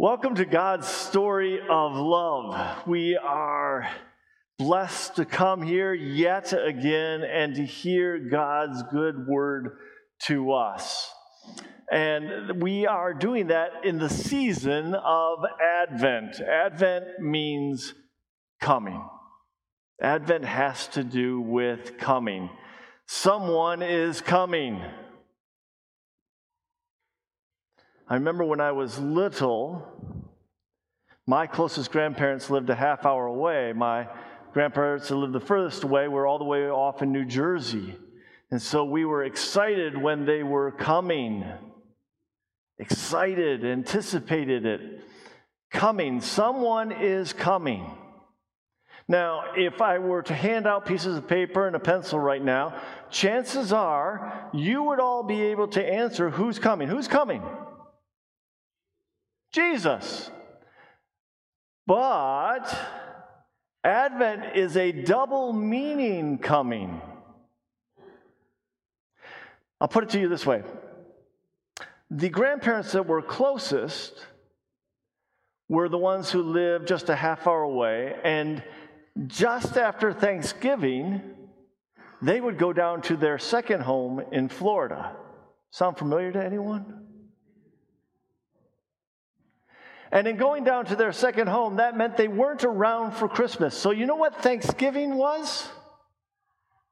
Welcome to God's story of love. We are blessed to come here yet again and to hear God's good word to us. And we are doing that in the season of Advent. Advent means coming. Advent has to do with coming. Someone is coming. I remember when I was little, my closest grandparents lived a half hour away. My grandparents that lived the furthest away were all the way off in New Jersey. And so we were excited when they were coming. Excited, anticipated it. Coming. Someone is coming. Now, if I were to hand out pieces of paper and a pencil right now, chances are you would all be able to answer who's coming. Who's coming? Jesus. But Advent is a double meaning coming. I'll put it to you this way the grandparents that were closest were the ones who lived just a half hour away, and just after Thanksgiving, they would go down to their second home in Florida. Sound familiar to anyone? And in going down to their second home, that meant they weren't around for Christmas. So, you know what Thanksgiving was?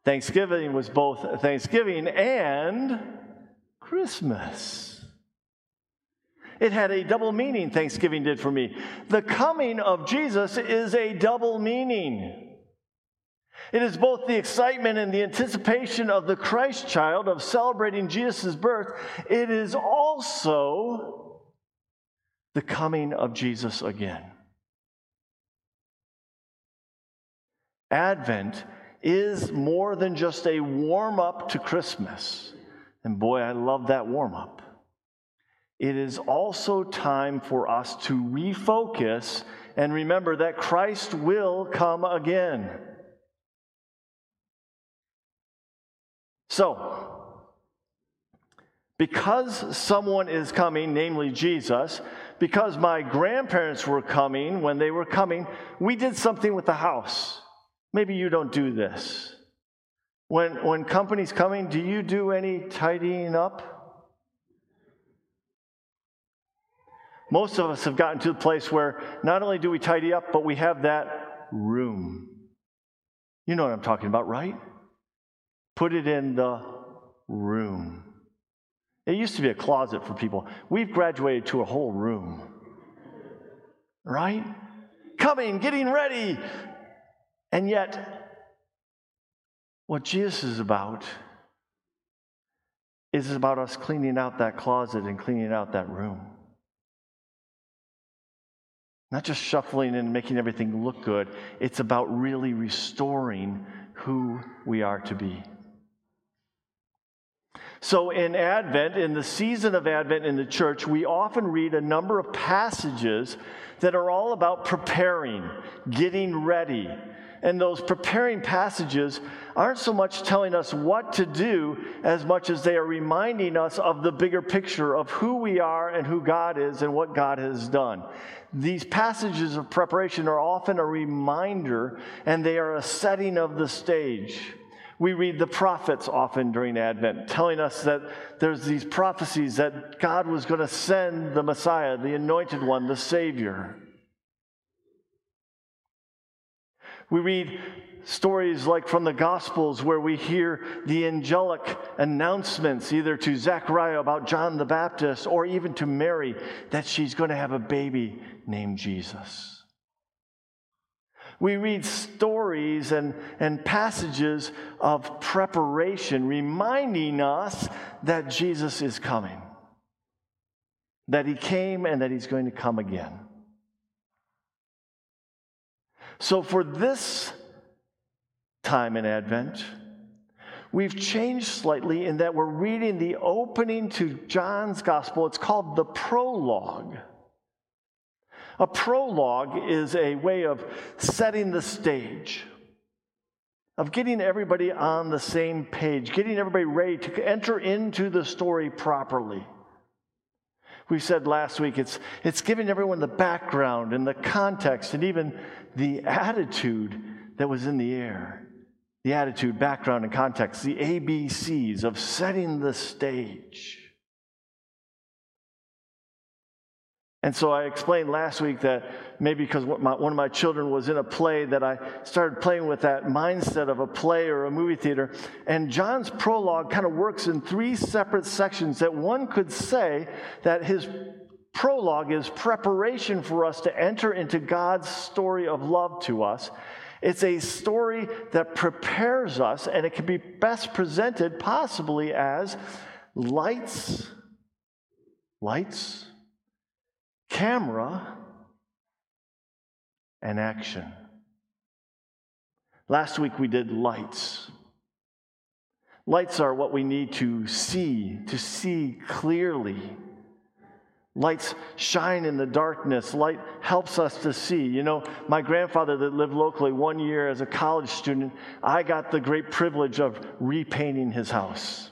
Thanksgiving was both Thanksgiving and Christmas. It had a double meaning, Thanksgiving did for me. The coming of Jesus is a double meaning. It is both the excitement and the anticipation of the Christ child of celebrating Jesus' birth. It is also the coming of Jesus again. Advent is more than just a warm up to Christmas. And boy, I love that warm up. It is also time for us to refocus and remember that Christ will come again. So, because someone is coming, namely Jesus, because my grandparents were coming, when they were coming, we did something with the house. Maybe you don't do this. When, when company's coming, do you do any tidying up? Most of us have gotten to the place where not only do we tidy up, but we have that room. You know what I'm talking about, right? Put it in the room. It used to be a closet for people. We've graduated to a whole room. Right? Coming, getting ready. And yet, what Jesus is about is about us cleaning out that closet and cleaning out that room. Not just shuffling and making everything look good, it's about really restoring who we are to be. So, in Advent, in the season of Advent in the church, we often read a number of passages that are all about preparing, getting ready. And those preparing passages aren't so much telling us what to do as much as they are reminding us of the bigger picture of who we are and who God is and what God has done. These passages of preparation are often a reminder and they are a setting of the stage. We read the prophets often during Advent, telling us that there's these prophecies that God was going to send the Messiah, the anointed one, the Savior. We read stories like from the Gospels where we hear the angelic announcements, either to Zechariah about John the Baptist or even to Mary, that she's going to have a baby named Jesus. We read stories and, and passages of preparation reminding us that Jesus is coming, that he came and that he's going to come again. So, for this time in Advent, we've changed slightly in that we're reading the opening to John's gospel. It's called the prologue. A prologue is a way of setting the stage, of getting everybody on the same page, getting everybody ready to enter into the story properly. We said last week it's, it's giving everyone the background and the context and even the attitude that was in the air. The attitude, background, and context, the ABCs of setting the stage. And so I explained last week that maybe because one of my children was in a play that I started playing with that mindset of a play or a movie theater. And John's prologue kind of works in three separate sections that one could say that his prologue is preparation for us to enter into God's story of love to us. It's a story that prepares us, and it can be best presented possibly as lights, lights, camera, and action. Last week we did lights. Lights are what we need to see, to see clearly. Lights shine in the darkness. Light helps us to see. You know, my grandfather that lived locally one year as a college student, I got the great privilege of repainting his house.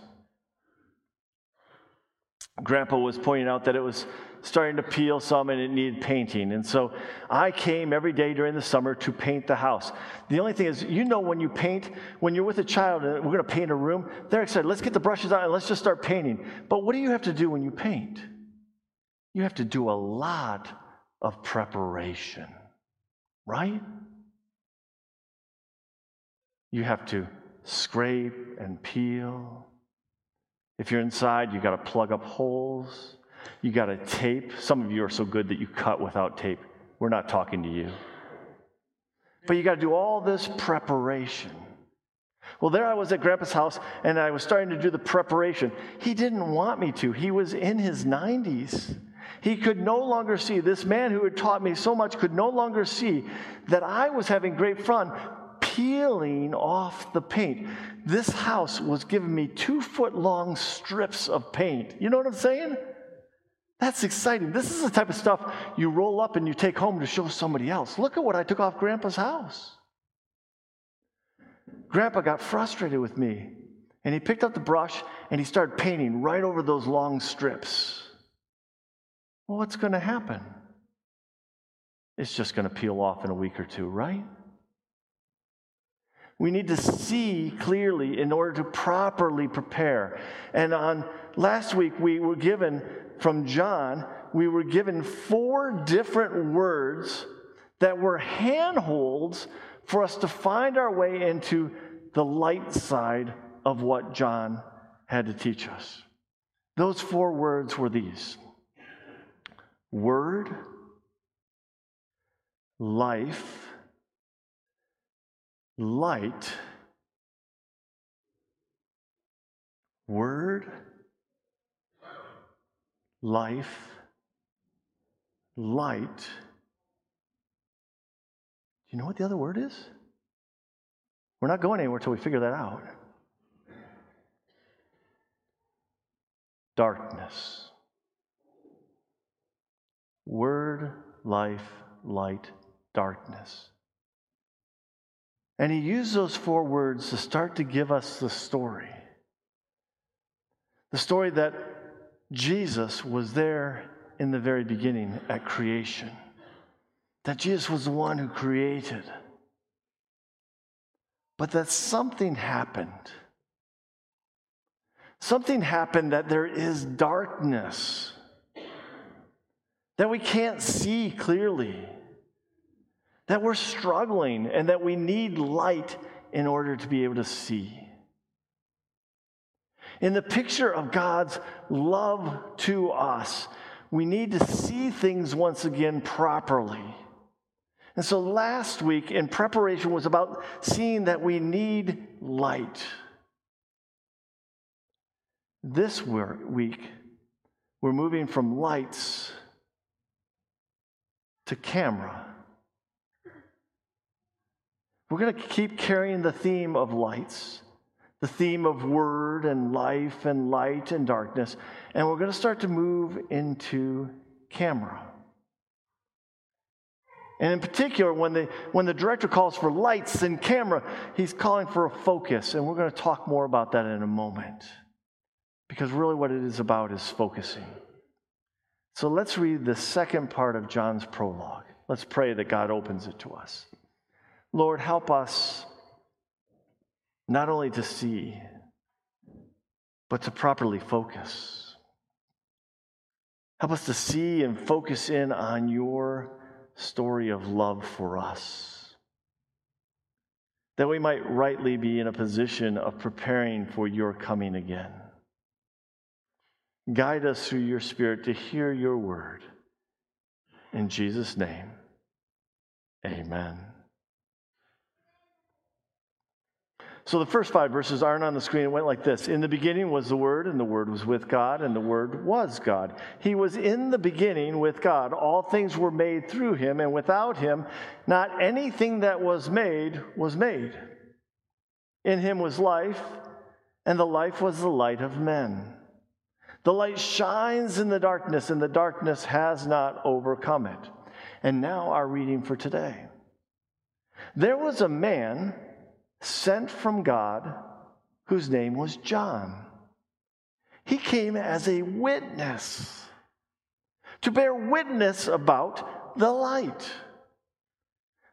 Grandpa was pointing out that it was starting to peel some and it needed painting. And so I came every day during the summer to paint the house. The only thing is, you know, when you paint, when you're with a child and we're going to paint a room, they're excited. Let's get the brushes out and let's just start painting. But what do you have to do when you paint? You have to do a lot of preparation, right? You have to scrape and peel. If you're inside, you've got to plug up holes. You got to tape. Some of you are so good that you cut without tape. We're not talking to you. But you got to do all this preparation. Well, there I was at Grandpa's house, and I was starting to do the preparation. He didn't want me to. He was in his 90s. He could no longer see, this man who had taught me so much could no longer see that I was having great fun peeling off the paint. This house was giving me two foot long strips of paint. You know what I'm saying? That's exciting. This is the type of stuff you roll up and you take home to show somebody else. Look at what I took off Grandpa's house. Grandpa got frustrated with me, and he picked up the brush and he started painting right over those long strips. Well, what's going to happen? It's just going to peel off in a week or two, right? We need to see clearly in order to properly prepare. And on last week, we were given from John, we were given four different words that were handholds for us to find our way into the light side of what John had to teach us. Those four words were these Word, life, light, Word, life, light. Do you know what the other word is? We're not going anywhere until we figure that out. Darkness. Word, life, light, darkness. And he used those four words to start to give us the story. The story that Jesus was there in the very beginning at creation. That Jesus was the one who created. But that something happened. Something happened that there is darkness, that we can't see clearly, that we're struggling, and that we need light in order to be able to see. In the picture of God's love to us, we need to see things once again properly. And so last week in preparation was about seeing that we need light. This week, we're moving from lights to camera. We're going to keep carrying the theme of lights the theme of word and life and light and darkness. And we're going to start to move into camera. And in particular, when the, when the director calls for lights and camera, he's calling for a focus. And we're going to talk more about that in a moment. Because really, what it is about is focusing. So let's read the second part of John's prologue. Let's pray that God opens it to us. Lord, help us not only to see, but to properly focus. Help us to see and focus in on your story of love for us, that we might rightly be in a position of preparing for your coming again. Guide us through your Spirit to hear your word. In Jesus' name, amen. So the first five verses aren't on the screen. It went like this In the beginning was the Word, and the Word was with God, and the Word was God. He was in the beginning with God. All things were made through him, and without him, not anything that was made was made. In him was life, and the life was the light of men. The light shines in the darkness, and the darkness has not overcome it. And now, our reading for today. There was a man sent from God whose name was John. He came as a witness to bear witness about the light,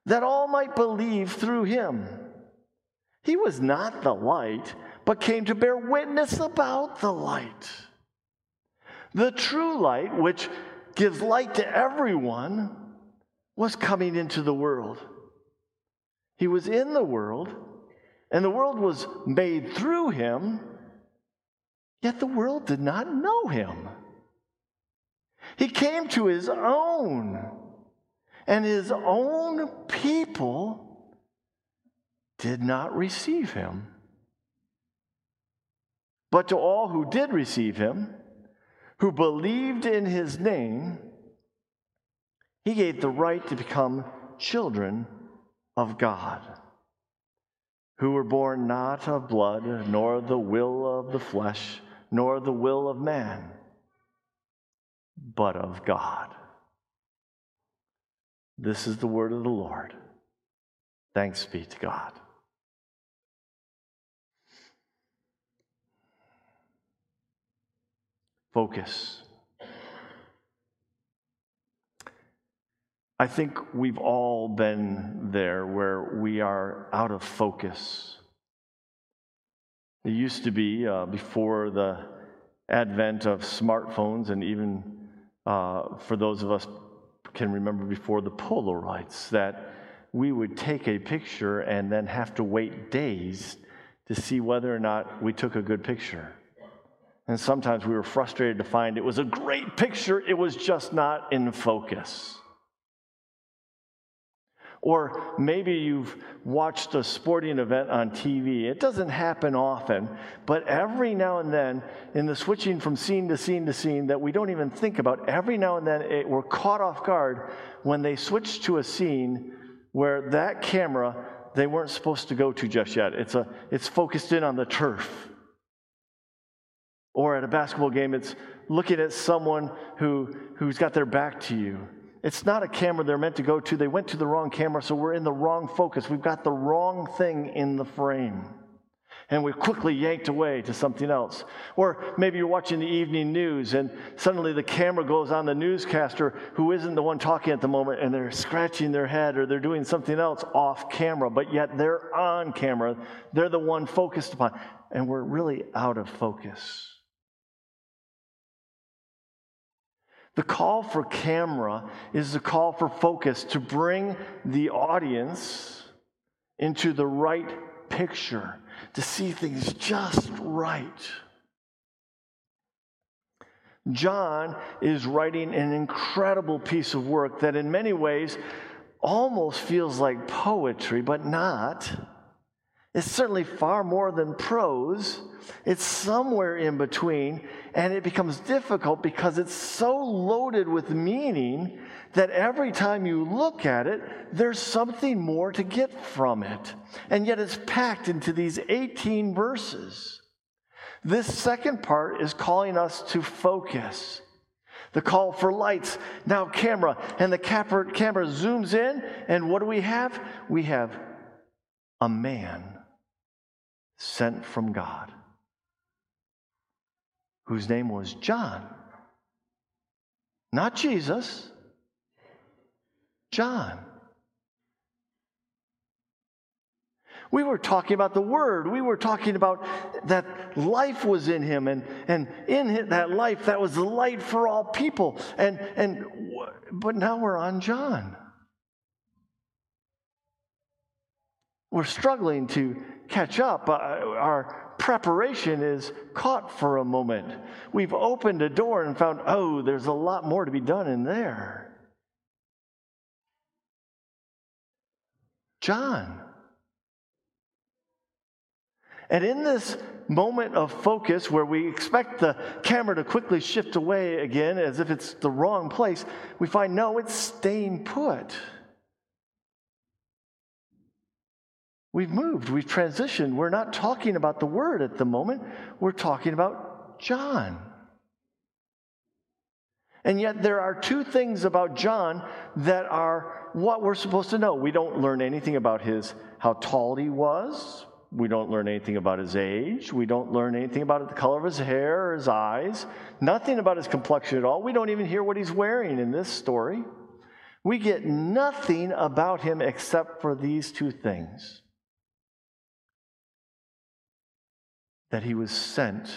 that all might believe through him. He was not the light, but came to bear witness about the light. The true light, which gives light to everyone, was coming into the world. He was in the world and the world was made through him, yet the world did not know him. He came to his own, and his own people did not receive him. But to all who did receive him, who believed in his name, he gave the right to become children of God who were born not of blood, nor the will of the flesh, nor the will of man, but of God. This is the word of the Lord. Thanks be to God. Focus. I think we've all been there where we are out of focus. It used to be uh, before the advent of smartphones, and even uh, for those of us can remember before the Polaroids, that we would take a picture and then have to wait days to see whether or not we took a good picture. And sometimes we were frustrated to find it was a great picture, it was just not in focus. Or maybe you've watched a sporting event on TV. It doesn't happen often, but every now and then, in the switching from scene to scene to scene that we don't even think about, every now and then it, we're caught off guard when they switch to a scene where that camera they weren't supposed to go to just yet. It's, a, it's focused in on the turf. Or at a basketball game, it's looking at someone who, who's got their back to you it's not a camera they're meant to go to. They went to the wrong camera, so we're in the wrong focus. We've got the wrong thing in the frame. And we're quickly yanked away to something else. Or maybe you're watching the evening news and suddenly the camera goes on the newscaster who isn't the one talking at the moment and they're scratching their head or they're doing something else off camera, but yet they're on camera. They're the one focused upon. And we're really out of focus. The call for camera is the call for focus to bring the audience into the right picture, to see things just right. John is writing an incredible piece of work that, in many ways, almost feels like poetry, but not. It's certainly far more than prose. It's somewhere in between, and it becomes difficult because it's so loaded with meaning that every time you look at it, there's something more to get from it. And yet it's packed into these 18 verses. This second part is calling us to focus. The call for lights, now camera, and the camera zooms in, and what do we have? We have a man sent from God, whose name was John. Not Jesus, John. We were talking about the Word. We were talking about that life was in Him, and, and in that life, that was the light for all people. And, and, but now we're on John. We're struggling to catch up. Uh, our preparation is caught for a moment. We've opened a door and found, oh, there's a lot more to be done in there. John. And in this moment of focus where we expect the camera to quickly shift away again as if it's the wrong place, we find no, it's staying put. We've moved, we've transitioned. We're not talking about the word at the moment, we're talking about John. And yet, there are two things about John that are what we're supposed to know. We don't learn anything about his how tall he was. We don't learn anything about his age. We don't learn anything about the color of his hair or his eyes. Nothing about his complexion at all. We don't even hear what he's wearing in this story. We get nothing about him except for these two things that he was sent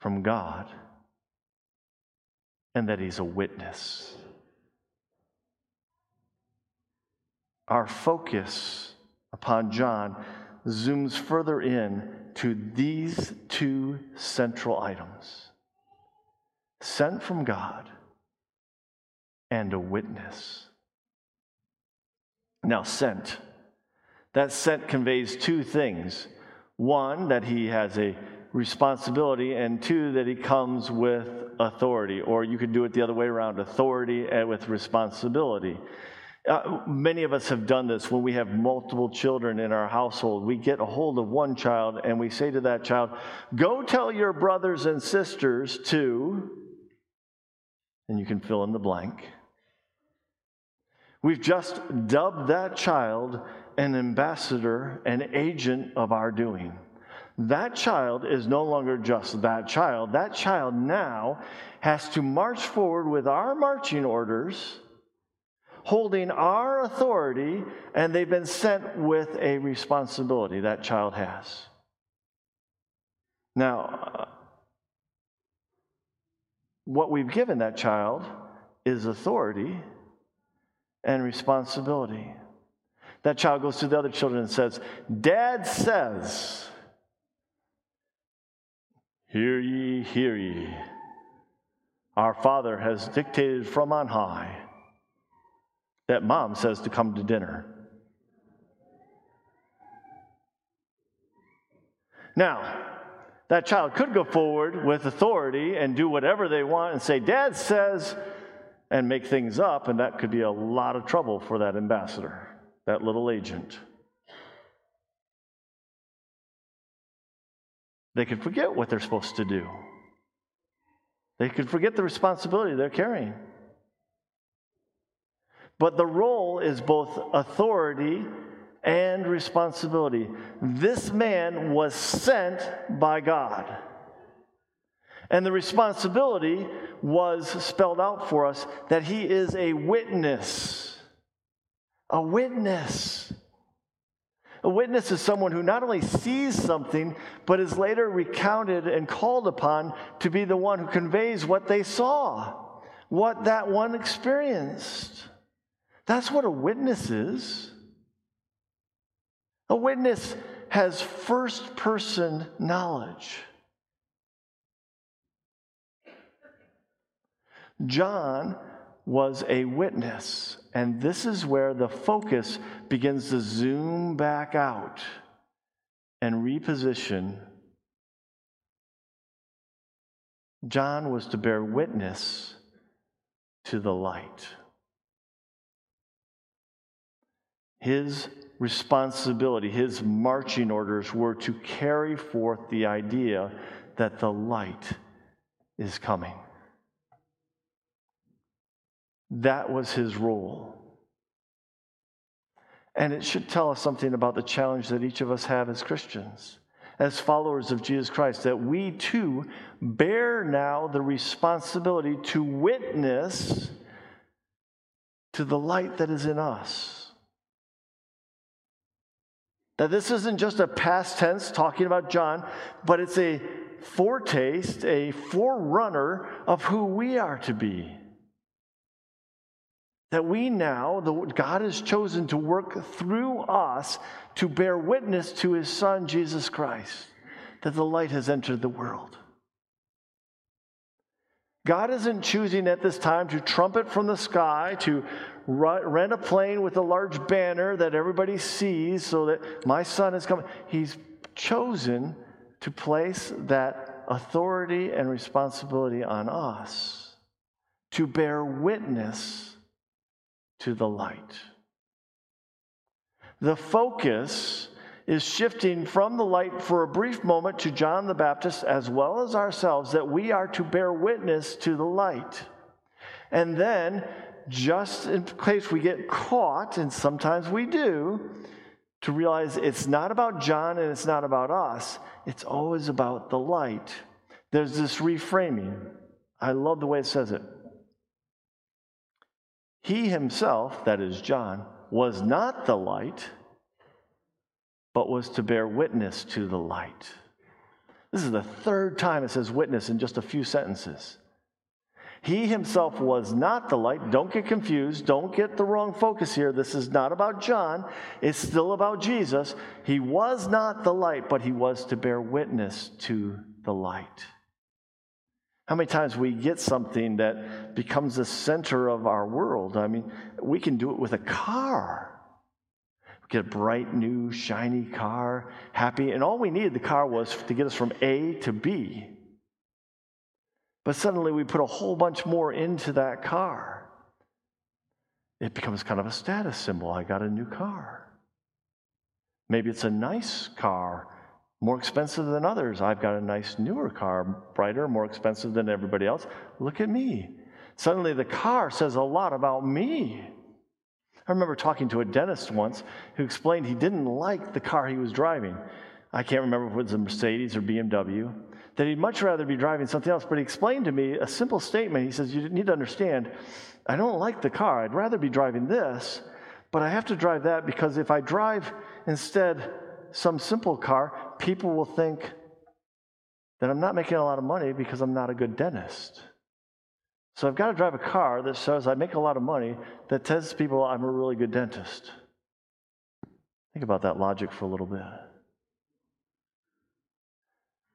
from God and that he's a witness. Our focus upon John zooms further in to these two central items sent from God and a witness. Now, sent. That sent conveys two things one, that he has a responsibility, and two, that he comes with authority. Or you could do it the other way around authority with responsibility. Uh, many of us have done this when we have multiple children in our household. We get a hold of one child and we say to that child, Go tell your brothers and sisters to, and you can fill in the blank. We've just dubbed that child an ambassador, an agent of our doing. That child is no longer just that child. That child now has to march forward with our marching orders holding our authority, and they've been sent with a responsibility that child has. Now, what we've given that child is authority and responsibility. That child goes to the other children and says, Dad says, Hear ye, hear ye. Our Father has dictated from on high that mom says to come to dinner. Now, that child could go forward with authority and do whatever they want and say, Dad says, and make things up, and that could be a lot of trouble for that ambassador, that little agent. They could forget what they're supposed to do. They could forget the responsibility they're carrying. But the role is both authority and responsibility. This man was sent by God. And the responsibility was spelled out for us that he is a witness. A witness. A witness is someone who not only sees something, but is later recounted and called upon to be the one who conveys what they saw, what that one experienced. That's what a witness is. A witness has first person knowledge. John was a witness, and this is where the focus begins to zoom back out and reposition. John was to bear witness to the light. His responsibility, his marching orders were to carry forth the idea that the light is coming. That was his role. And it should tell us something about the challenge that each of us have as Christians. as followers of Jesus Christ, that we too bear now the responsibility to witness to the light that is in us. That this isn't just a past tense talking about John, but it's a foretaste, a forerunner of who we are to be. That we now, the, God has chosen to work through us to bear witness to his Son, Jesus Christ, that the light has entered the world. God isn't choosing at this time to trumpet from the sky, to rent a plane with a large banner that everybody sees so that my son is coming. He's chosen to place that authority and responsibility on us to bear witness to the light. The focus is shifting from the light for a brief moment to John the Baptist as well as ourselves that we are to bear witness to the light. And then, just in case we get caught, and sometimes we do, to realize it's not about John and it's not about us, it's always about the light. There's this reframing. I love the way it says it. He himself, that is John, was not the light, but was to bear witness to the light. This is the third time it says witness in just a few sentences. He himself was not the light. Don't get confused. Don't get the wrong focus here. This is not about John. It's still about Jesus. He was not the light, but he was to bear witness to the light. How many times we get something that becomes the center of our world? I mean, we can do it with a car. We get a bright, new, shiny car, happy, and all we needed the car was to get us from A to B. But suddenly we put a whole bunch more into that car. It becomes kind of a status symbol. I got a new car. Maybe it's a nice car more expensive than others. I've got a nice newer car, brighter, more expensive than everybody else. Look at me. Suddenly the car says a lot about me. I remember talking to a dentist once who explained he didn't like the car he was driving. I can't remember if it was a Mercedes or BMW, that he'd much rather be driving something else. But he explained to me a simple statement. He says, You need to understand, I don't like the car. I'd rather be driving this, but I have to drive that because if I drive instead some simple car, people will think that I'm not making a lot of money because I'm not a good dentist. So I've got to drive a car that says I make a lot of money that tells people I'm a really good dentist. Think about that logic for a little bit.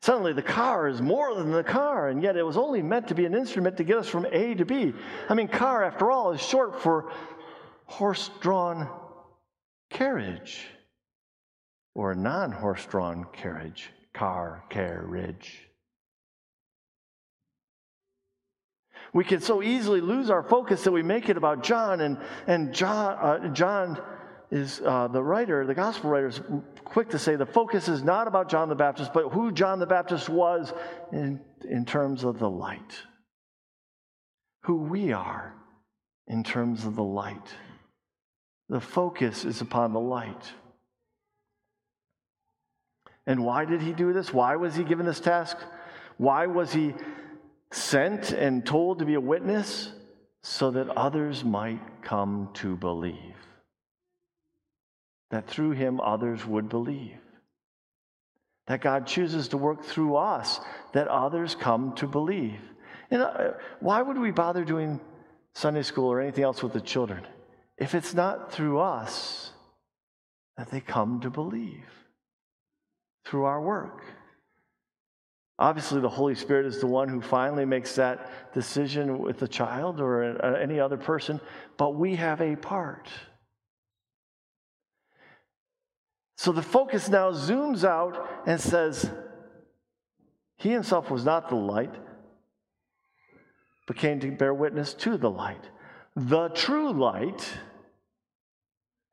Suddenly, the car is more than the car, and yet it was only meant to be an instrument to get us from A to B. I mean, car, after all, is short for horse drawn carriage or a non horse drawn carriage, car, carriage. We can so easily lose our focus that we make it about John, and, and John, uh, John is uh, the writer, the gospel writer is quick to say the focus is not about John the Baptist, but who John the Baptist was in, in terms of the light. Who we are in terms of the light. The focus is upon the light. And why did he do this? Why was he given this task? Why was he sent and told to be a witness? So that others might come to believe. That through him others would believe. That God chooses to work through us, that others come to believe. And uh, why would we bother doing Sunday school or anything else with the children if it's not through us that they come to believe? Through our work. Obviously, the Holy Spirit is the one who finally makes that decision with the child or uh, any other person, but we have a part. So the focus now zooms out and says, He himself was not the light, but came to bear witness to the light. The true light,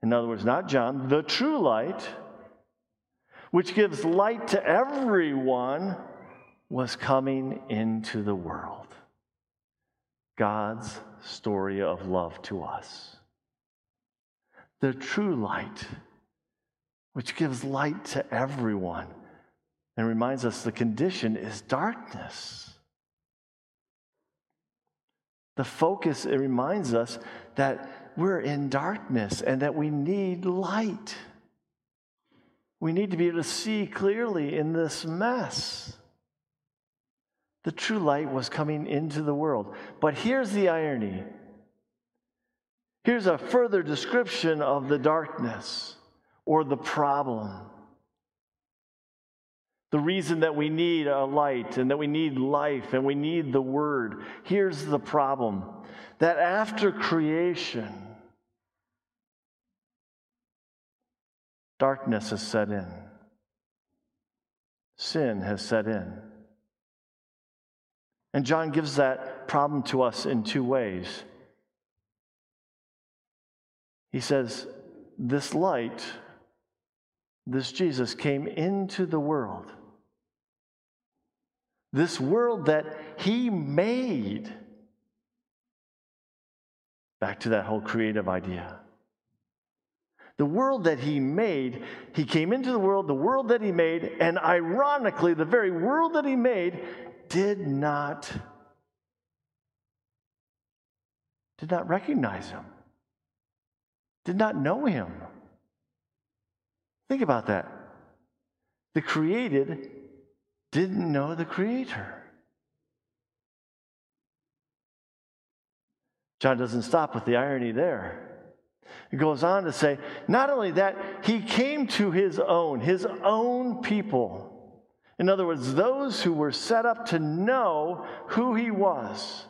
in other words, not John, the true light which gives light to everyone, was coming into the world. God's story of love to us. The true light, which gives light to everyone, and reminds us the condition is darkness. The focus, it reminds us that we're in darkness and that we need light. We need to be able to see clearly in this mess. The true light was coming into the world. But here's the irony. Here's a further description of the darkness or the problem. The reason that we need a light and that we need life and we need the Word. Here's the problem that after creation, darkness has set in, sin has set in. And John gives that problem to us in two ways. He says, This light, this Jesus came into the world. This world that he made. Back to that whole creative idea. The world that he made, he came into the world, the world that he made, and ironically, the very world that he made did not did not recognize him. Did not know him. Think about that. The created didn't know the creator. John doesn't stop with the irony there. He goes on to say, not only that, he came to his own, his own people. In other words, those who were set up to know who he was,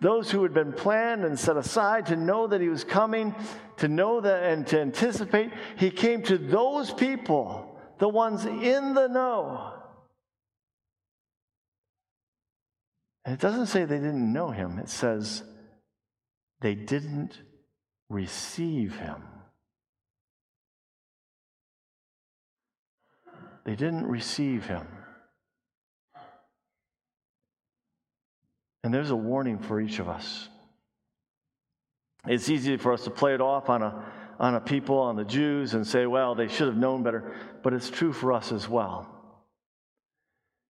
those who had been planned and set aside to know that he was coming, to know that and to anticipate, he came to those people, the ones in the know. And it doesn't say they didn't know him, it says they didn't receive him. They didn't receive him. And there's a warning for each of us. It's easy for us to play it off on a, on a people, on the Jews, and say, well, they should have known better. But it's true for us as well.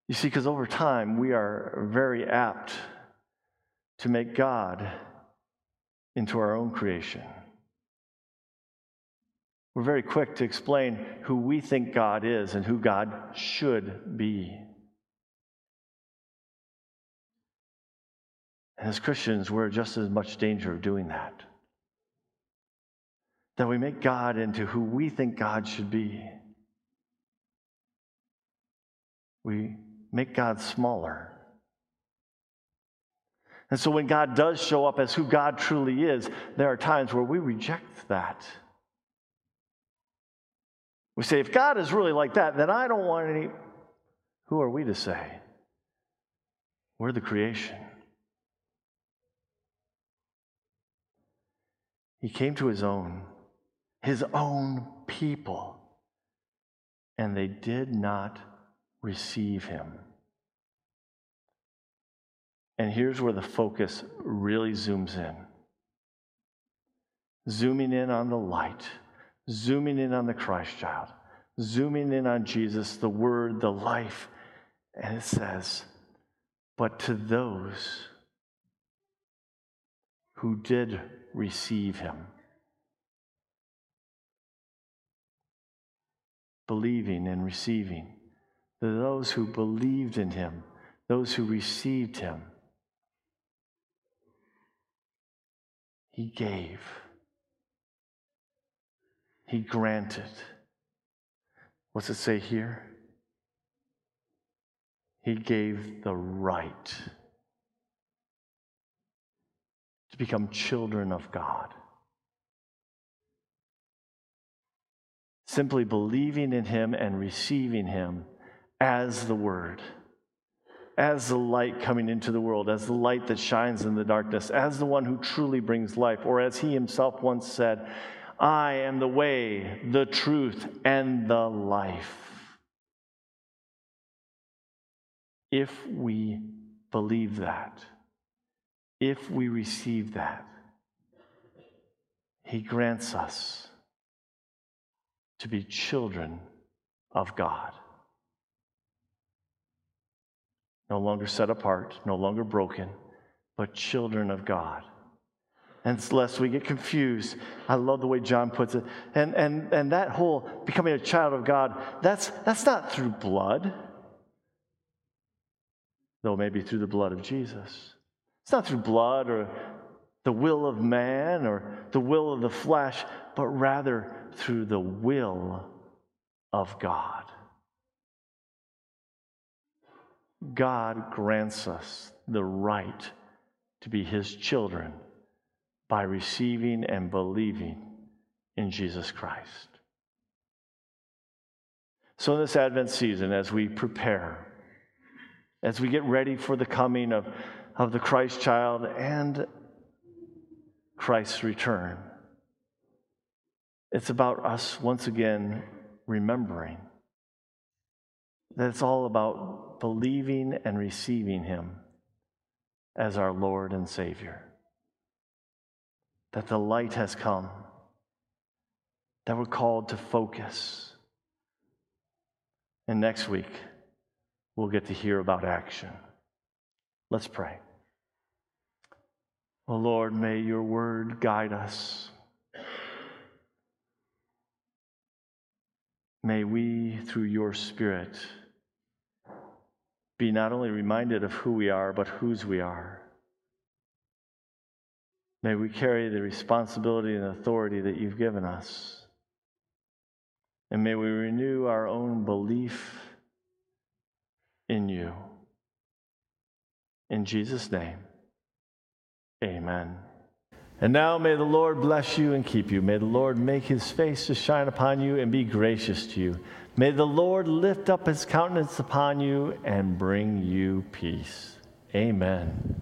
You see, because over time, we are very apt to make God into our own creation. We're very quick to explain who we think God is and who God should be. And as Christians, we're just as much danger of doing that. That we make God into who we think God should be. We make God smaller. And so when God does show up as who God truly is, there are times where we reject that. We say, if God is really like that, then I don't want any. Who are we to say? We're the creation. He came to his own, his own people, and they did not receive him. And here's where the focus really zooms in zooming in on the light zooming in on the Christ child, zooming in on Jesus, the Word, the life. And it says, But to those who did receive him, believing and receiving, to those who believed in him, those who received him, he gave. He granted. What's it say here? He gave the right to become children of God. Simply believing in Him and receiving Him as the Word, as the light coming into the world, as the light that shines in the darkness, as the one who truly brings life, or as He Himself once said, I am the way, the truth, and the life. If we believe that, if we receive that, He grants us to be children of God. No longer set apart, no longer broken, but children of God. And lest we get confused, I love the way John puts it. And, and, and that whole becoming a child of God, that's, that's not through blood, though maybe through the blood of Jesus. It's not through blood or the will of man or the will of the flesh, but rather through the will of God. God grants us the right to be his children by receiving and believing in Jesus Christ. So, in this Advent season, as we prepare, as we get ready for the coming of, of the Christ child and Christ's return, it's about us once again remembering that it's all about believing and receiving Him as our Lord and Savior. That the light has come, that we're called to focus. And next week, we'll get to hear about action. Let's pray. Oh Lord, may your word guide us. May we, through your Spirit, be not only reminded of who we are, but whose we are. May we carry the responsibility and authority that you've given us. And may we renew our own belief in you. In Jesus' name, amen. And now may the Lord bless you and keep you. May the Lord make his face to shine upon you and be gracious to you. May the Lord lift up his countenance upon you and bring you peace. Amen.